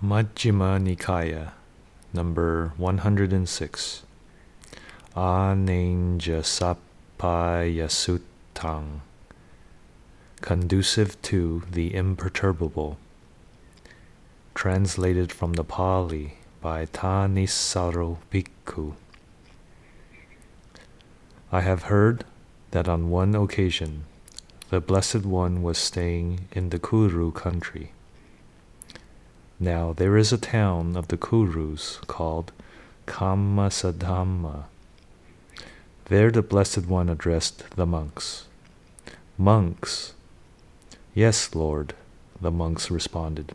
Majjhima Nikaya, number 106. Anenjasapaya conducive to the imperturbable. Translated from the Pali by Thanissaro Bhikkhu. I have heard that on one occasion the Blessed One was staying in the Kuru country. Now there is a town of the Kurus called Kammasadhamma. There the Blessed One addressed the monks. Monks! Yes, Lord, the monks responded.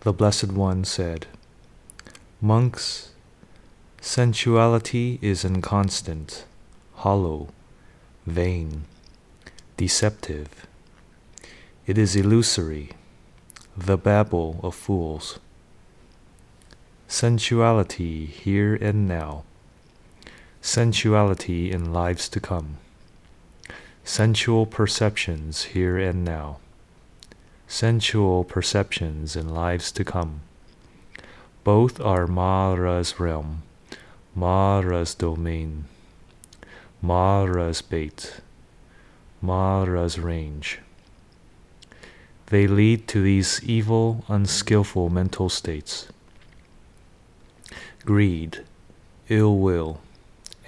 The Blessed One said, Monks, sensuality is inconstant, hollow, vain, deceptive. It is illusory the babble of fools. Sensuality here and now. Sensuality in lives to come. Sensual perceptions here and now. Sensual perceptions in lives to come. Both are Mara's realm, Mara's domain, Mara's bait, Mara's range. They lead to these evil, unskillful mental states greed, ill will,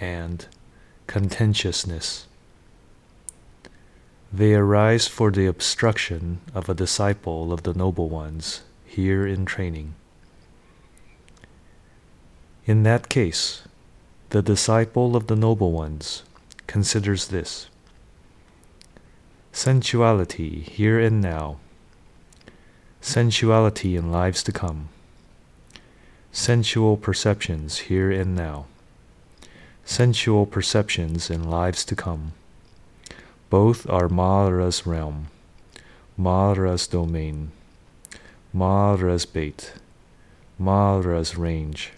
and contentiousness. They arise for the obstruction of a disciple of the noble ones here in training. In that case, the disciple of the noble ones considers this sensuality here and now sensuality in lives to come, sensual perceptions here and now, sensual perceptions in lives to come. Both are Mara's realm, Mara's domain, Mara's bait, Mara's range.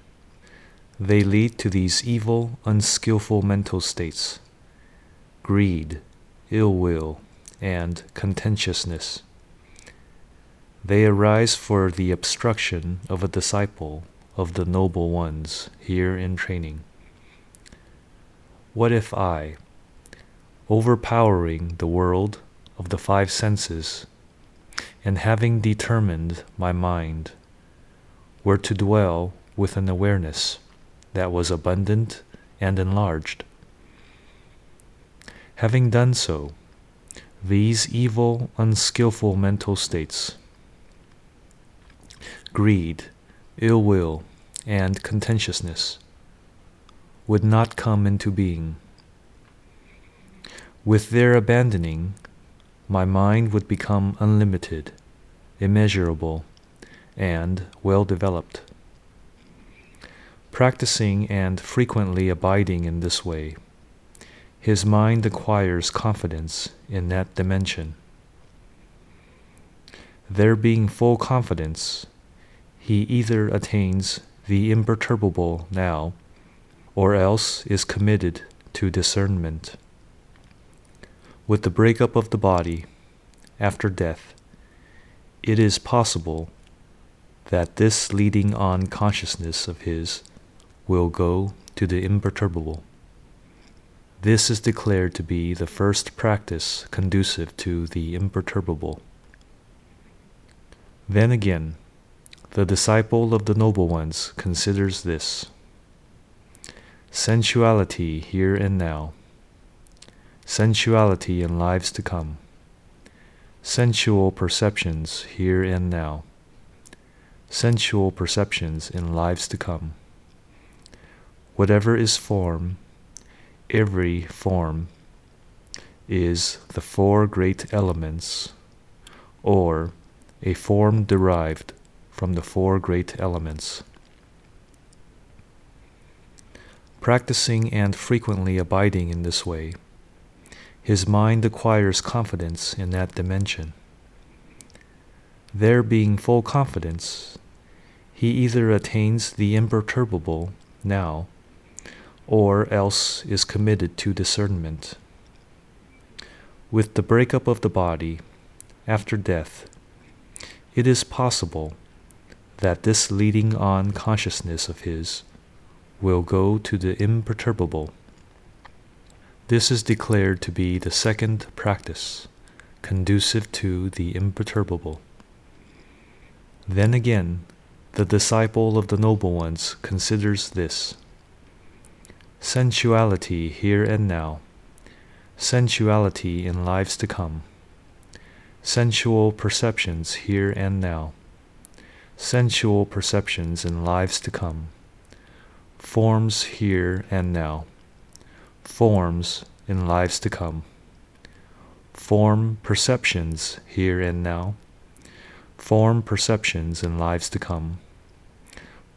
They lead to these evil, unskillful mental states greed, ill will, and contentiousness. They arise for the obstruction of a disciple of the noble ones here in training. What if I, overpowering the world of the five senses, and having determined my mind, were to dwell with an awareness that was abundant and enlarged? Having done so, these evil, unskillful mental states greed, ill will, and contentiousness would not come into being. With their abandoning, my mind would become unlimited, immeasurable, and well developed. Practicing and frequently abiding in this way, his mind acquires confidence in that dimension. There being full confidence, he either attains the imperturbable now, or else is committed to discernment. With the breakup of the body, after death, it is possible that this leading on consciousness of his will go to the imperturbable. This is declared to be the first practice conducive to the imperturbable. Then again, the disciple of the noble ones considers this. Sensuality here and now, sensuality in lives to come, sensual perceptions here and now, sensual perceptions in lives to come. Whatever is form, every form is the four great elements, or a form derived from the four great elements. Practicing and frequently abiding in this way, his mind acquires confidence in that dimension. There being full confidence, he either attains the imperturbable now, or else is committed to discernment. With the breakup of the body, after death, it is possible that this leading on consciousness of his will go to the imperturbable. This is declared to be the second practice, conducive to the imperturbable. Then again, the disciple of the noble ones considers this sensuality here and now, sensuality in lives to come, sensual perceptions here and now, sensual perceptions in lives to come, forms here and now, forms in lives to come, form perceptions here and now, form perceptions in lives to come.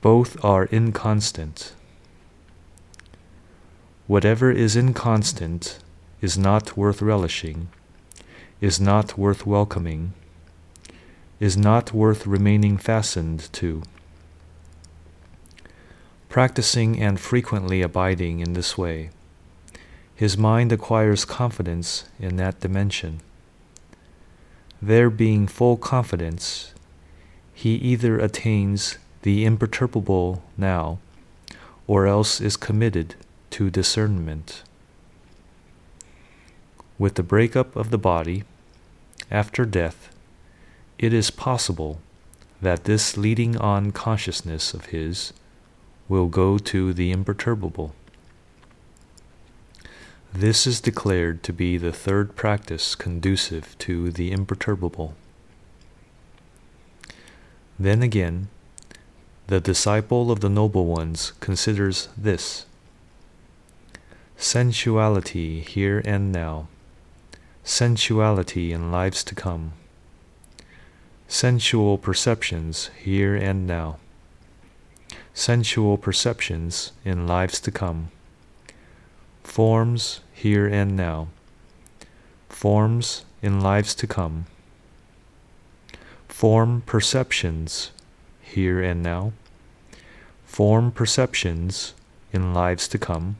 Both are inconstant. Whatever is inconstant is not worth relishing, is not worth welcoming, is not worth remaining fastened to. Practicing and frequently abiding in this way, his mind acquires confidence in that dimension. There being full confidence, he either attains the imperturbable now, or else is committed to discernment. With the breakup of the body, after death, it is possible that this leading on consciousness of his will go to the imperturbable. This is declared to be the third practice conducive to the imperturbable. Then again, the disciple of the noble ones considers this sensuality here and now, sensuality in lives to come, sensual perceptions here and now, sensual perceptions in lives to come, forms here and now, forms in lives to come, form perceptions here and now, form perceptions in lives to come,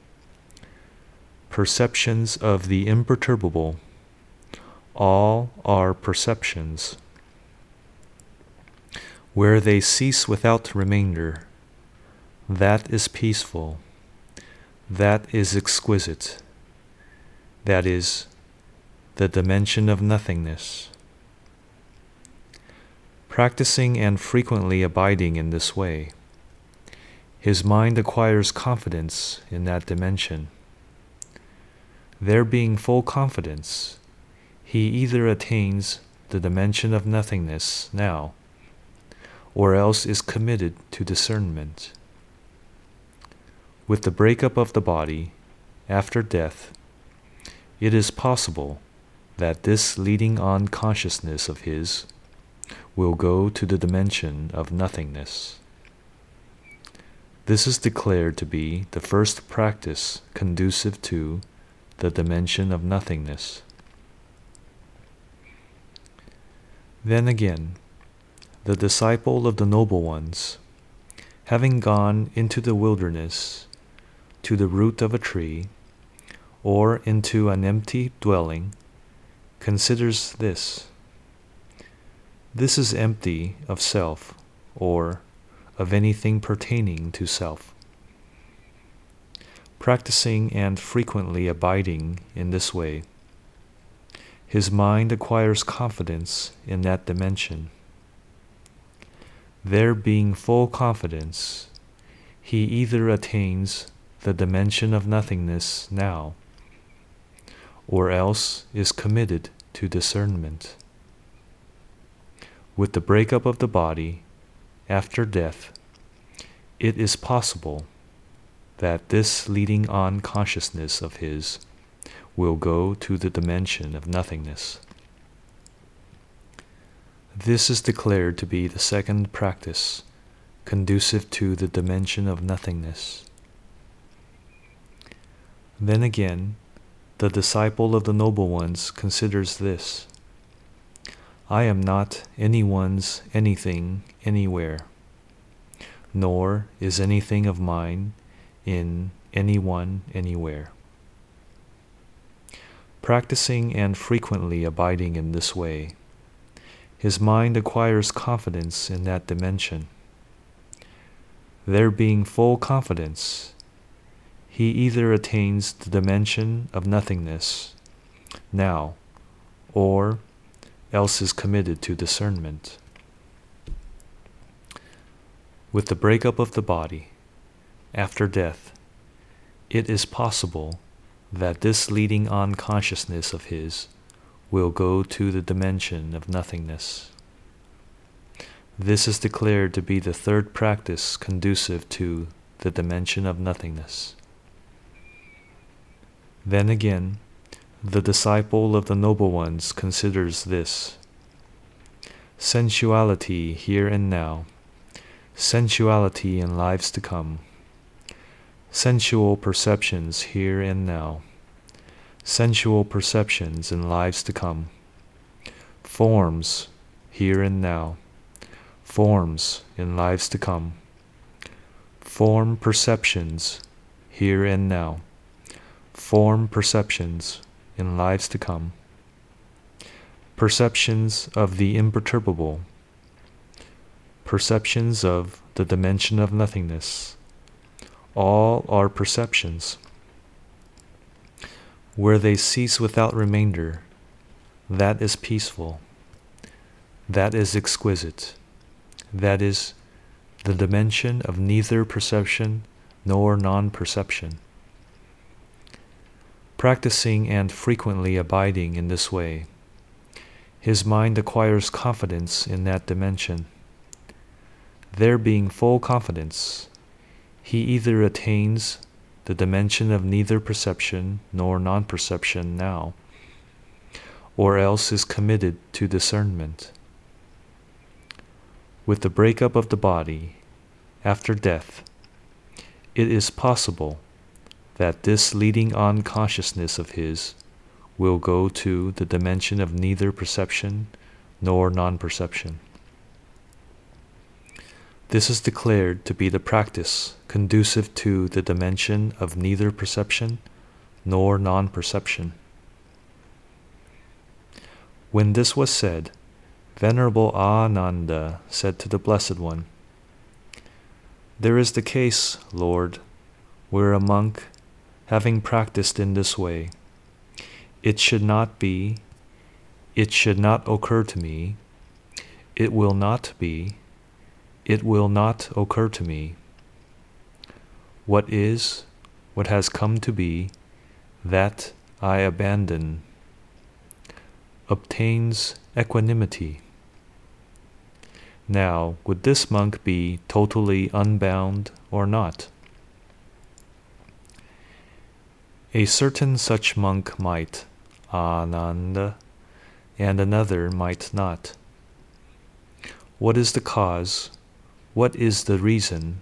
perceptions of the imperturbable, all are perceptions. Where they cease without remainder, that is peaceful, that is exquisite, that is the dimension of nothingness. Practicing and frequently abiding in this way, his mind acquires confidence in that dimension. There being full confidence, he either attains the dimension of nothingness now, or else is committed to discernment. With the breakup of the body, after death, it is possible that this leading on consciousness of his will go to the dimension of nothingness. This is declared to be the first practice conducive to the dimension of nothingness. Then again, the disciple of the noble ones, having gone into the wilderness to the root of a tree, or into an empty dwelling, considers this. This is empty of self, or of anything pertaining to self. Practicing and frequently abiding in this way, his mind acquires confidence in that dimension. There being full confidence, he either attains the dimension of nothingness now, or else is committed to discernment. With the breakup of the body, after death, it is possible that this leading on consciousness of his will go to the dimension of nothingness. This is declared to be the second practice conducive to the dimension of nothingness. Then again, the disciple of the noble ones considers this I am not anyone's anything anywhere, nor is anything of mine in anyone anywhere. Practicing and frequently abiding in this way, his mind acquires confidence in that dimension. There being full confidence, he either attains the dimension of nothingness now, or else is committed to discernment. With the breakup of the body, after death, it is possible that this leading on consciousness of his will go to the dimension of nothingness. This is declared to be the third practice conducive to the dimension of nothingness. Then again, the disciple of the noble ones considers this sensuality here and now, sensuality in lives to come, sensual perceptions here and now, sensual perceptions in lives to come, forms here and now, forms in lives to come, form perceptions here and now, form perceptions in lives to come, perceptions of the imperturbable, perceptions of the dimension of nothingness. All are perceptions. Where they cease without remainder, that is peaceful, that is exquisite, that is the dimension of neither perception nor non perception. Practicing and frequently abiding in this way, his mind acquires confidence in that dimension. There being full confidence, he either attains the dimension of neither perception nor non perception now, or else is committed to discernment. With the breakup of the body, after death, it is possible that this leading on consciousness of his will go to the dimension of neither perception nor non perception. This is declared to be the practice conducive to the dimension of neither perception nor non perception. When this was said, Venerable Ananda said to the Blessed One, There is the case, Lord, where a monk having practiced in this way. It should not be, it should not occur to me, it will not be, it will not occur to me. What is, what has come to be, that I abandon, obtains equanimity. Now, would this monk be totally unbound or not? A certain such monk might, Ananda, and another might not. What is the cause, what is the reason,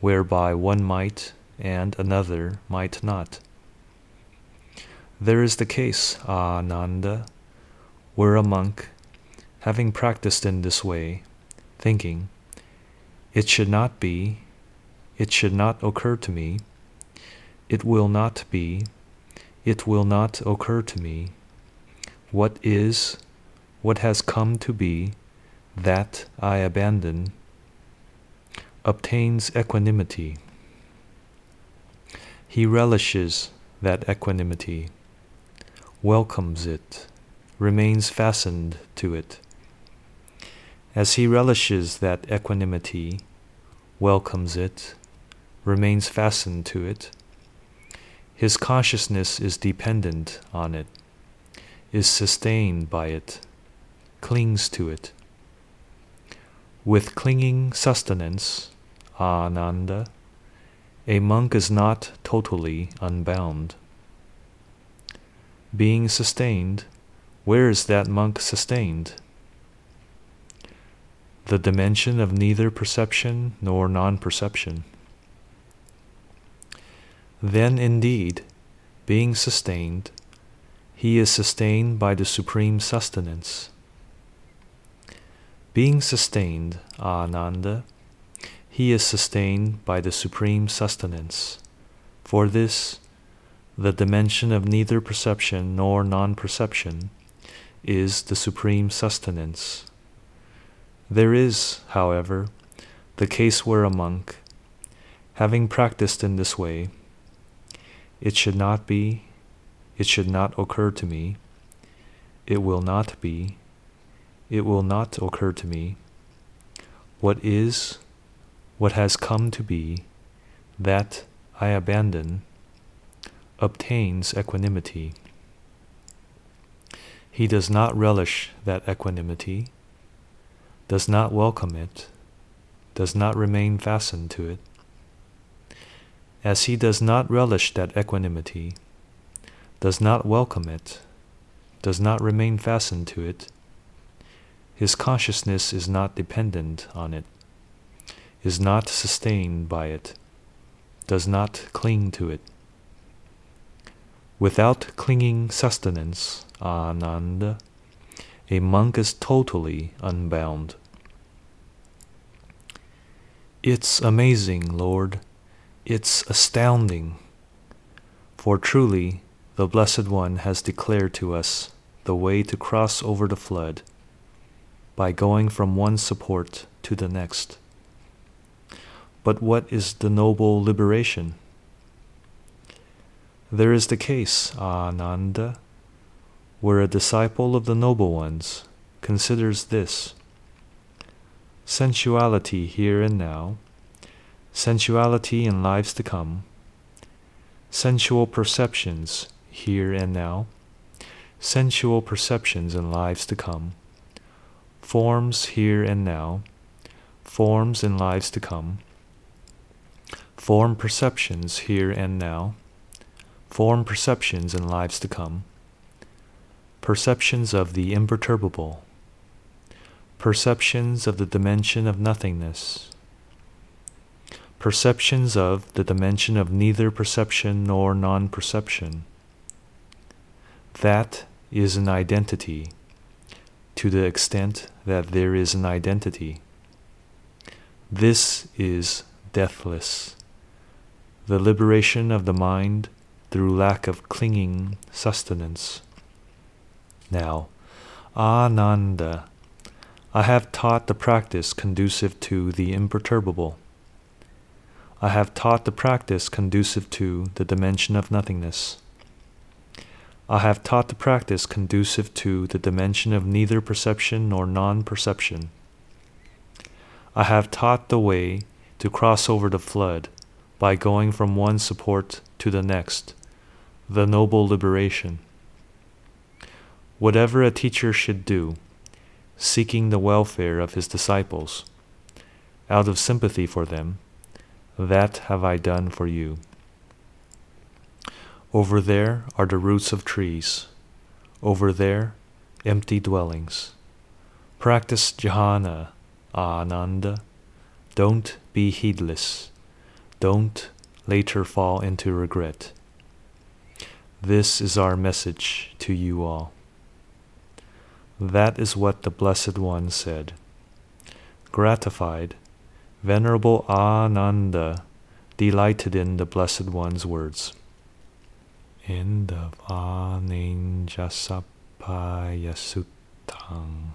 whereby one might and another might not? There is the case, Ananda, where a monk, having practiced in this way, thinking, it should not be, it should not occur to me, it will not be, it will not occur to me. What is, what has come to be, that I abandon, obtains equanimity. He relishes that equanimity, welcomes it, remains fastened to it. As he relishes that equanimity, welcomes it, remains fastened to it, his consciousness is dependent on it, is sustained by it, clings to it. With clinging sustenance, Ananda, a monk is not totally unbound. Being sustained, where is that monk sustained? The dimension of neither perception nor non perception. Then indeed, being sustained, he is sustained by the supreme sustenance. Being sustained, Ananda, he is sustained by the supreme sustenance. For this, the dimension of neither perception nor non perception is the supreme sustenance, There is, however, the case where a monk, having practiced in this way, it should not be, it should not occur to me, it will not be, it will not occur to me, what is, what has come to be, that I abandon, obtains equanimity. He does not relish that equanimity, does not welcome it, does not remain fastened to it. As he does not relish that equanimity, does not welcome it, does not remain fastened to it, his consciousness is not dependent on it, is not sustained by it, does not cling to it. Without clinging sustenance, Ananda, a monk is totally unbound. It's amazing, Lord. It's astounding. For truly, the Blessed One has declared to us the way to cross over the flood by going from one support to the next. But what is the noble liberation? There is the case, Ananda, where a disciple of the noble ones considers this sensuality here and now, sensuality in lives to come, sensual perceptions here and now, sensual perceptions in lives to come, forms here and now, forms in lives to come, form perceptions here and now, form perceptions in lives to come, perceptions of the imperturbable, perceptions of the dimension of nothingness, perceptions of the dimension of neither perception nor non perception. That is an identity to the extent that there is an identity. This is deathless, the liberation of the mind through lack of clinging sustenance. Now, Ananda, I have taught the practice conducive to the imperturbable. I have taught the practice conducive to the dimension of nothingness. I have taught the practice conducive to the dimension of neither perception nor non perception. I have taught the way to cross over the flood by going from one support to the next the noble liberation. Whatever a teacher should do, seeking the welfare of his disciples, out of sympathy for them, that have I done for you. Over there are the roots of trees, over there, empty dwellings. Practice jhana, ananda. Don't be heedless. Don't later fall into regret. This is our message to you all. That is what the Blessed One said. Gratified, Venerable Ananda delighted in the Blessed One's words. End of Anenjasapaya Suttang.